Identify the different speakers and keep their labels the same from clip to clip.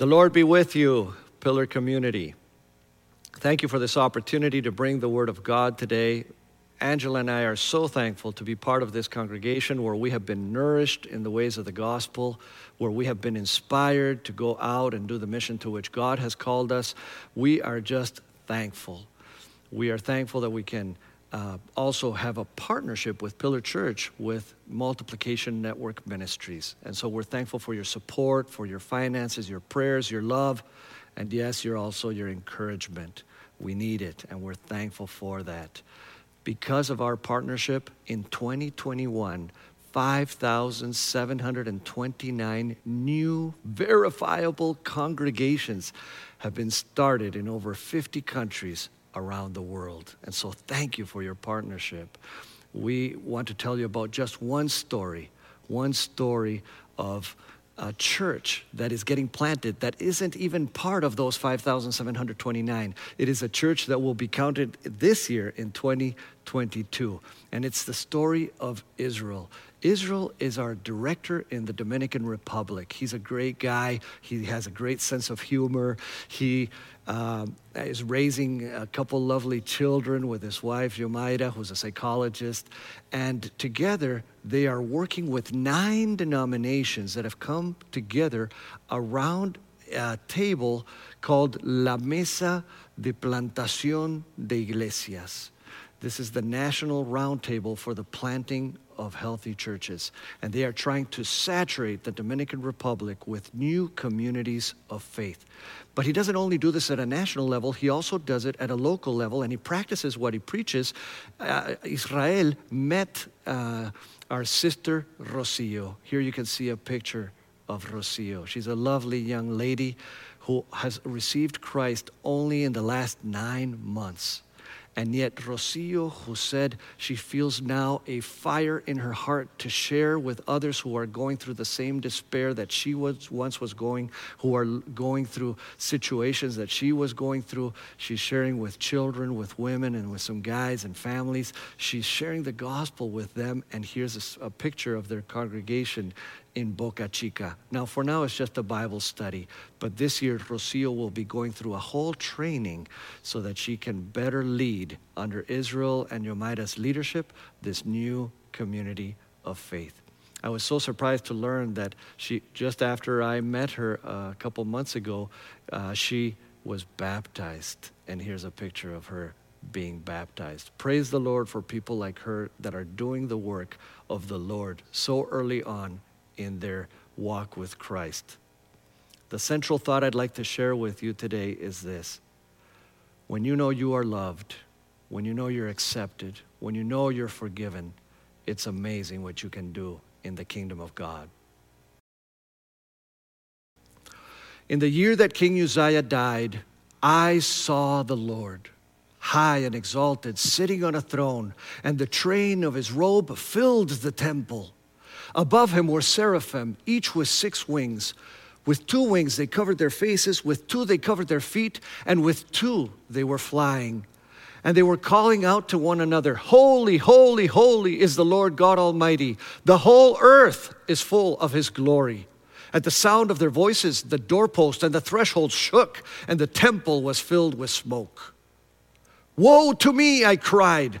Speaker 1: The Lord be with you, Pillar Community. Thank you for this opportunity to bring the Word of God today. Angela and I are so thankful to be part of this congregation where we have been nourished in the ways of the gospel, where we have been inspired to go out and do the mission to which God has called us. We are just thankful. We are thankful that we can uh, also have a partnership with Pillar Church with Multiplication Network Ministries. And so we're thankful for your support, for your finances, your prayers, your love, and yes, you're also your encouragement. We need it, and we're thankful for that. Because of our partnership in 2021, 5,729 new verifiable congregations have been started in over 50 countries around the world. And so, thank you for your partnership. We want to tell you about just one story, one story of a church that is getting planted that isn't even part of those 5,729. It is a church that will be counted this year in 2022. And it's the story of Israel. Israel is our director in the Dominican Republic. He's a great guy. He has a great sense of humor. He uh, is raising a couple lovely children with his wife, Yomaida, who's a psychologist. And together, they are working with nine denominations that have come together around a table called La Mesa de Plantación de Iglesias. This is the national roundtable for the planting of healthy churches. And they are trying to saturate the Dominican Republic with new communities of faith. But he doesn't only do this at a national level, he also does it at a local level, and he practices what he preaches. Uh, Israel met uh, our sister Rocio. Here you can see a picture of Rocio. She's a lovely young lady who has received Christ only in the last nine months. And yet, Rocio, who said she feels now a fire in her heart to share with others who are going through the same despair that she was once was going, who are going through situations that she was going through. She's sharing with children, with women, and with some guys and families. She's sharing the gospel with them. And here's a, a picture of their congregation in Boca Chica. Now, for now, it's just a Bible study, but this year, Rocio will be going through a whole training so that she can better lead under Israel and Yomaida's leadership this new community of faith. I was so surprised to learn that she, just after I met her uh, a couple months ago, uh, she was baptized. And here's a picture of her being baptized. Praise the Lord for people like her that are doing the work of the Lord so early on in their walk with Christ. The central thought I'd like to share with you today is this when you know you are loved, when you know you're accepted, when you know you're forgiven, it's amazing what you can do in the kingdom of God. In the year that King Uzziah died, I saw the Lord, high and exalted, sitting on a throne, and the train of his robe filled the temple. Above him were seraphim, each with six wings. With two wings they covered their faces, with two they covered their feet, and with two they were flying. And they were calling out to one another, Holy, holy, holy is the Lord God Almighty. The whole earth is full of his glory. At the sound of their voices, the doorpost and the threshold shook, and the temple was filled with smoke. Woe to me, I cried.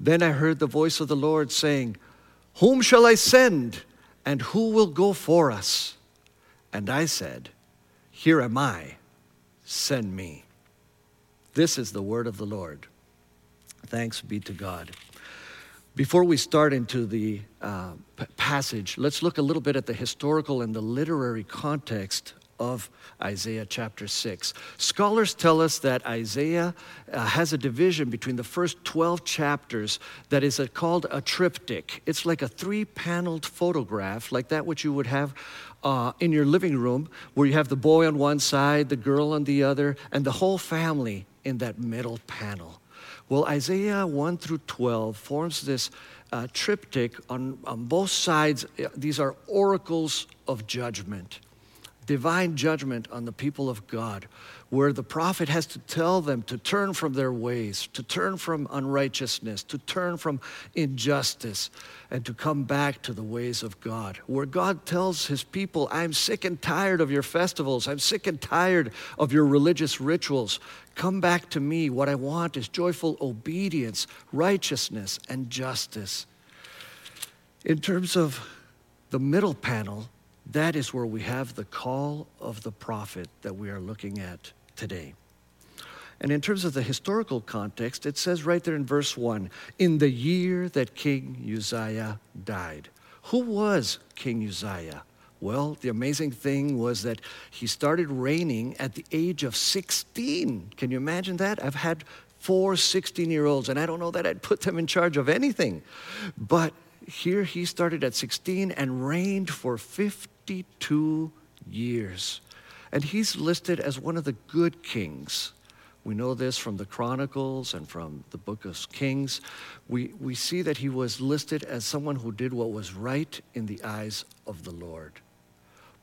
Speaker 1: Then I heard the voice of the Lord saying, Whom shall I send, and who will go for us? And I said, Here am I, send me. This is the word of the Lord. Thanks be to God. Before we start into the uh, p- passage, let's look a little bit at the historical and the literary context of Isaiah chapter 6. Scholars tell us that Isaiah uh, has a division between the first 12 chapters that is a, called a triptych. It's like a three paneled photograph, like that which you would have uh, in your living room, where you have the boy on one side, the girl on the other, and the whole family in that middle panel. Well, Isaiah 1 through 12 forms this uh, triptych on, on both sides. These are oracles of judgment, divine judgment on the people of God where the prophet has to tell them to turn from their ways, to turn from unrighteousness, to turn from injustice, and to come back to the ways of God. Where God tells his people, I'm sick and tired of your festivals, I'm sick and tired of your religious rituals. Come back to me. What I want is joyful obedience, righteousness, and justice. In terms of the middle panel, that is where we have the call of the prophet that we are looking at today. And in terms of the historical context, it says right there in verse 1 in the year that King Uzziah died. Who was King Uzziah? Well, the amazing thing was that he started reigning at the age of 16. Can you imagine that? I've had four 16 year olds, and I don't know that I'd put them in charge of anything. But here he started at 16 and reigned for 52 years. And he's listed as one of the good kings. We know this from the Chronicles and from the book of Kings. We, we see that he was listed as someone who did what was right in the eyes of the Lord.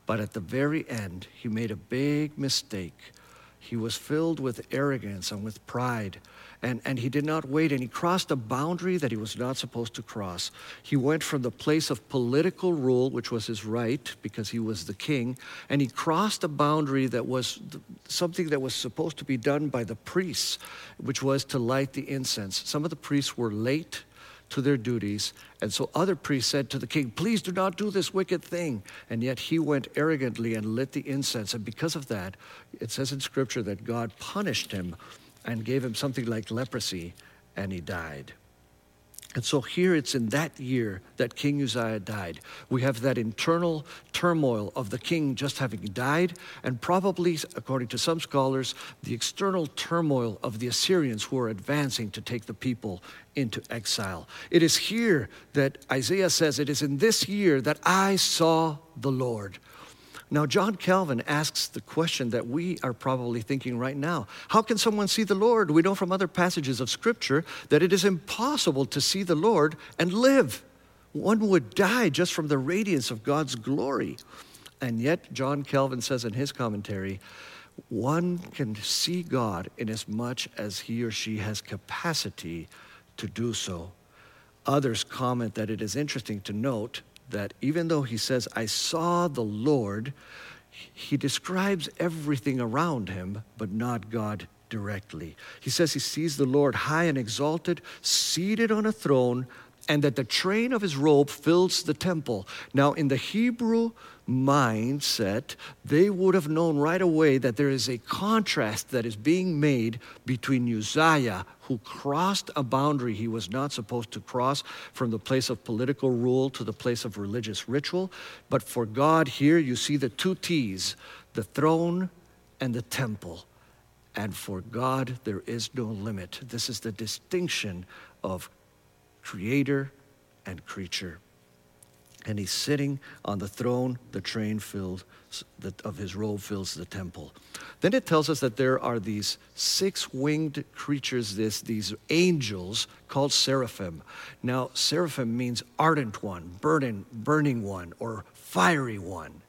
Speaker 1: But at the very end, he made a big mistake. He was filled with arrogance and with pride and, and he did not wait, and he crossed a boundary that he was not supposed to cross. He went from the place of political rule, which was his right because he was the king, and he crossed a boundary that was something that was supposed to be done by the priests, which was to light the incense. Some of the priests were late to their duties. And so other priests said to the king, Please do not do this wicked thing. And yet he went arrogantly and lit the incense. And because of that, it says in Scripture that God punished him and gave him something like leprosy, and he died. And so here it's in that year that King Uzziah died. We have that internal turmoil of the king just having died, and probably, according to some scholars, the external turmoil of the Assyrians who are advancing to take the people into exile. It is here that Isaiah says, It is in this year that I saw the Lord. Now, John Calvin asks the question that we are probably thinking right now How can someone see the Lord? We know from other passages of Scripture that it is impossible to see the Lord and live. One would die just from the radiance of God's glory. And yet, John Calvin says in his commentary, one can see God in as much as he or she has capacity to do so. Others comment that it is interesting to note that even though he says, I saw the Lord, he describes everything around him, but not God directly. He says he sees the Lord high and exalted, seated on a throne, and that the train of his robe fills the temple. Now, in the Hebrew mindset, they would have known right away that there is a contrast that is being made between Uzziah, who crossed a boundary he was not supposed to cross from the place of political rule to the place of religious ritual. But for God, here you see the two T's the throne and the temple. And for God, there is no limit. This is the distinction of creator and creature. And he's sitting on the throne, the train filled of his robe fills the temple. Then it tells us that there are these six winged creatures, this, these angels called seraphim. Now, seraphim means ardent one, burning, burning one, or fiery one.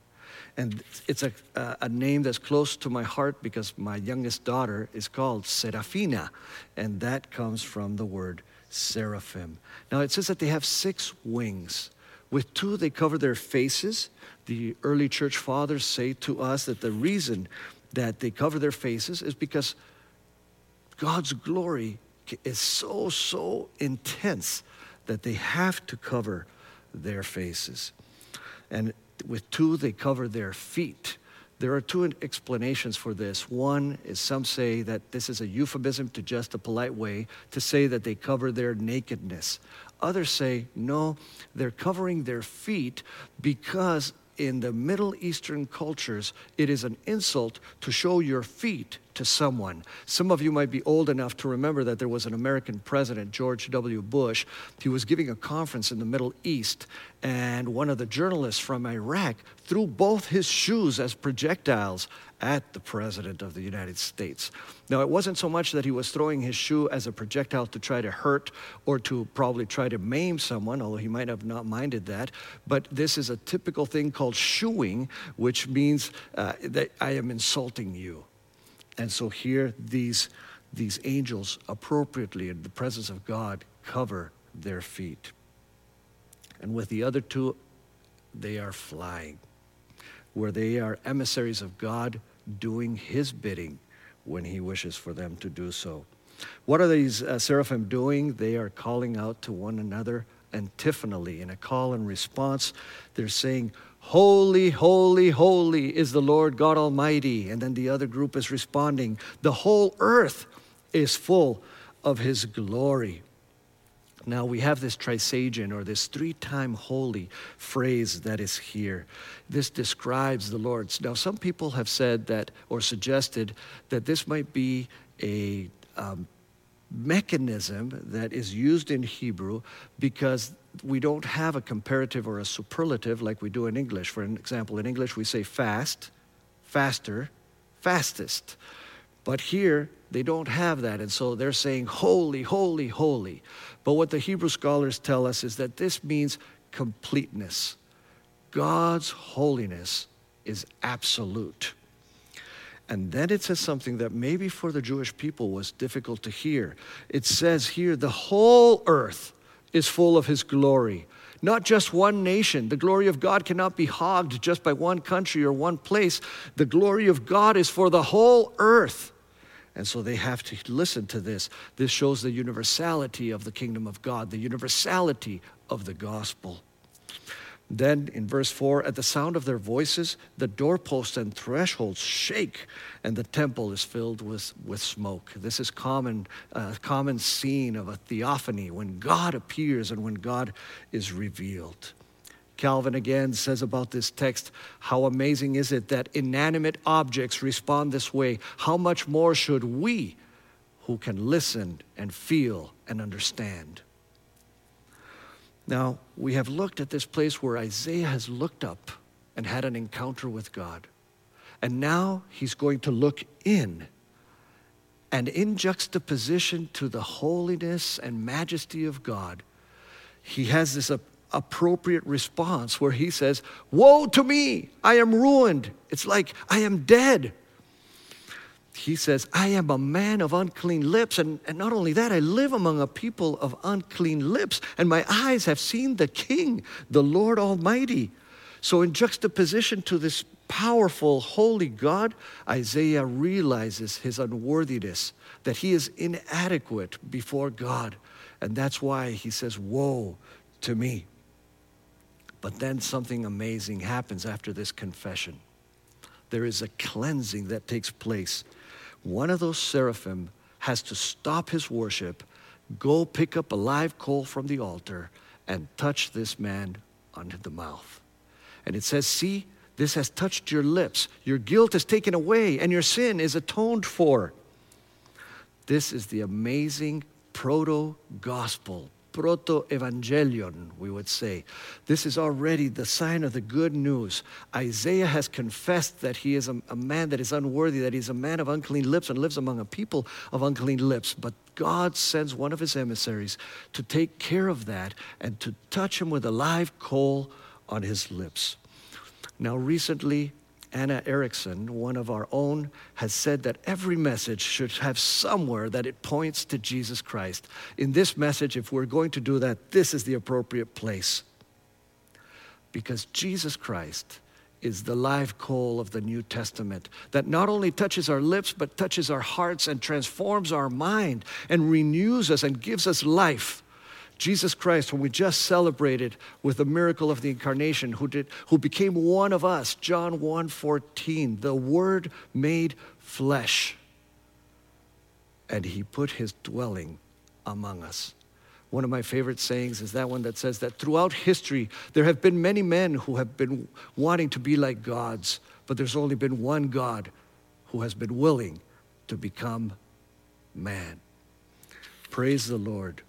Speaker 1: And it's a, a name that's close to my heart because my youngest daughter is called Serafina, and that comes from the word seraphim. Now it says that they have six wings. With two, they cover their faces. The early church fathers say to us that the reason that they cover their faces is because God's glory is so, so intense that they have to cover their faces. And with two, they cover their feet. There are two explanations for this. One is some say that this is a euphemism to just a polite way to say that they cover their nakedness. Others say, no, they're covering their feet because in the Middle Eastern cultures, it is an insult to show your feet to someone. Some of you might be old enough to remember that there was an American president, George W. Bush. He was giving a conference in the Middle East, and one of the journalists from Iraq threw both his shoes as projectiles at the President of the United States. Now, it wasn't so much that he was throwing his shoe as a projectile to try to hurt or to probably try to maim someone, although he might have not minded that, but this is a typical thing called shoeing, which means uh, that I am insulting you. And so here, these, these angels appropriately, in the presence of God, cover their feet. And with the other two, they are flying, where they are emissaries of God doing His bidding when He wishes for them to do so. What are these uh, seraphim doing? They are calling out to one another antiphonally in a call and response. They're saying, Holy, holy, holy is the Lord God Almighty. And then the other group is responding, The whole earth is full of His glory. Now we have this trisagion or this three time holy phrase that is here. This describes the Lord's. Now, some people have said that or suggested that this might be a um, mechanism that is used in Hebrew because we don't have a comparative or a superlative like we do in English. For example, in English we say fast, faster, fastest. But here they don't have that. And so they're saying holy, holy, holy. But what the Hebrew scholars tell us is that this means completeness. God's holiness is absolute. And then it says something that maybe for the Jewish people was difficult to hear. It says here, the whole earth is full of his glory. Not just one nation. The glory of God cannot be hogged just by one country or one place. The glory of God is for the whole earth. And so they have to listen to this. This shows the universality of the kingdom of God, the universality of the gospel. Then in verse 4, at the sound of their voices, the doorposts and thresholds shake, and the temple is filled with, with smoke. This is common, uh, common scene of a theophany when God appears and when God is revealed. Calvin again says about this text, How amazing is it that inanimate objects respond this way? How much more should we, who can listen and feel and understand? Now, we have looked at this place where Isaiah has looked up and had an encounter with God. And now he's going to look in. And in juxtaposition to the holiness and majesty of God, he has this appropriate response where he says, Woe to me! I am ruined. It's like I am dead he says, I am a man of unclean lips. And, and not only that, I live among a people of unclean lips, and my eyes have seen the King, the Lord Almighty. So, in juxtaposition to this powerful, holy God, Isaiah realizes his unworthiness, that he is inadequate before God. And that's why he says, Woe to me. But then something amazing happens after this confession. There is a cleansing that takes place one of those seraphim has to stop his worship, go pick up a live coal from the altar, and touch this man under the mouth. And it says, See, this has touched your lips. Your guilt is taken away, and your sin is atoned for. This is the amazing proto gospel proto evangelion, we would say. This is already the sign of the good news. Isaiah has confessed that he is a, a, man that is unworthy, that he's a man of unclean lips and lives among a people of unclean lips. But God sends one of his emissaries to take care of that and to touch him with a live coal on his lips. Now, recently, Anna Erickson, one of our own, has said that every message should have somewhere that it points to Jesus Christ. In this message, if we're going to do that, this is the appropriate place. Because Jesus Christ is the live coal of the New Testament that not only touches our lips, but touches our hearts and transforms our mind and renews us and gives us life. Jesus Christ, whom we just celebrated with the miracle of the incarnation, who, did, who became one of us, John 1 14, the Word made flesh. And he put his dwelling among us. One of my favorite sayings is that one that says that throughout history, there have been many men who have been wanting to be like gods, but there's only been one God who has been willing to become man. Praise the Lord.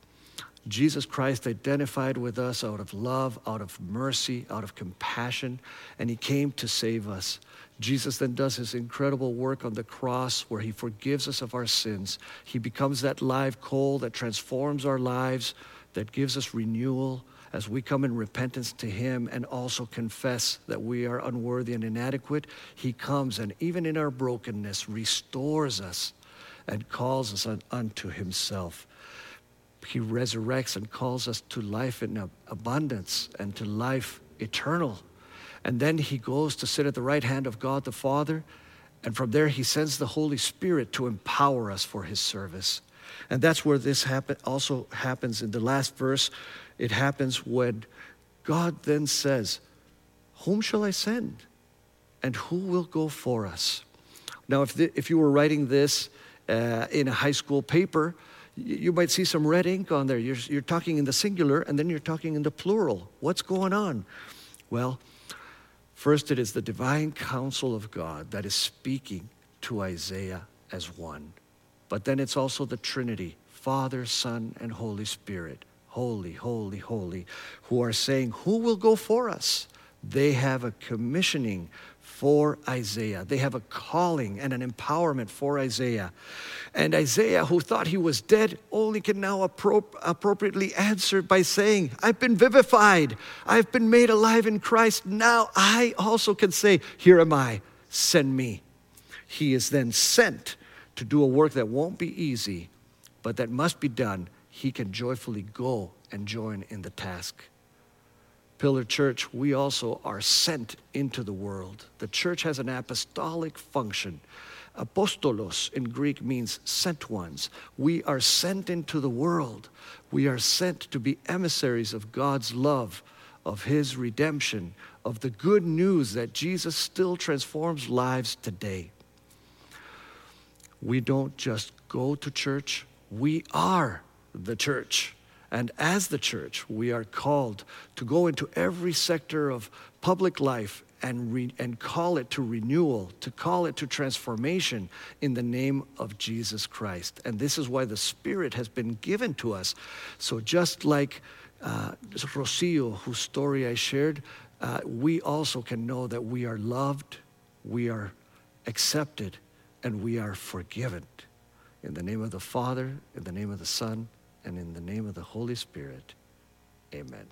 Speaker 1: Jesus Christ identified with us out of love, out of mercy, out of compassion, and he came to save us. Jesus then does his incredible work on the cross where he forgives us of our sins. He becomes that live coal that transforms our lives, that gives us renewal as we come in repentance to him and also confess that we are unworthy and inadequate. He comes and even in our brokenness restores us and calls us unto himself he resurrects and calls us to life in abundance and to life eternal. And then he goes to sit at the right hand of God the Father. And from there, he sends the Holy Spirit to empower us for his service. And that's where this happen, also happens in the last verse. It happens when God then says, Whom shall I send? And who will go for us? Now, if, the, if you were writing this uh, in a high school paper, you might see some red ink on there. You're, you're talking in the singular and then you're talking in the plural. What's going on? Well, first, it is the divine counsel of God that is speaking to Isaiah as one. But then it's also the Trinity Father, Son, and Holy Spirit. Holy, holy, holy, who are saying, Who will go for us? They have a commissioning for Isaiah. They have a calling and an empowerment for Isaiah. And Isaiah, who thought he was dead, only can now appro- appropriately answer by saying, I've been vivified. I've been made alive in Christ. Now I also can say, Here am I, send me. He is then sent to do a work that won't be easy, but that must be done. He can joyfully go and join in the task. Pillar Church, we also are sent into the world. The church has an apostolic function. Apostolos in Greek means sent ones. We are sent into the world. We are sent to be emissaries of God's love, of His redemption, of the good news that Jesus still transforms lives today. We don't just go to church, we are the church. And as the church, we are called to go into every sector of public life and, re- and call it to renewal, to call it to transformation in the name of Jesus Christ. And this is why the Spirit has been given to us. So just like uh, Rocio, whose story I shared, uh, we also can know that we are loved, we are accepted, and we are forgiven. In the name of the Father, in the name of the Son, and in the name of the Holy Spirit, amen.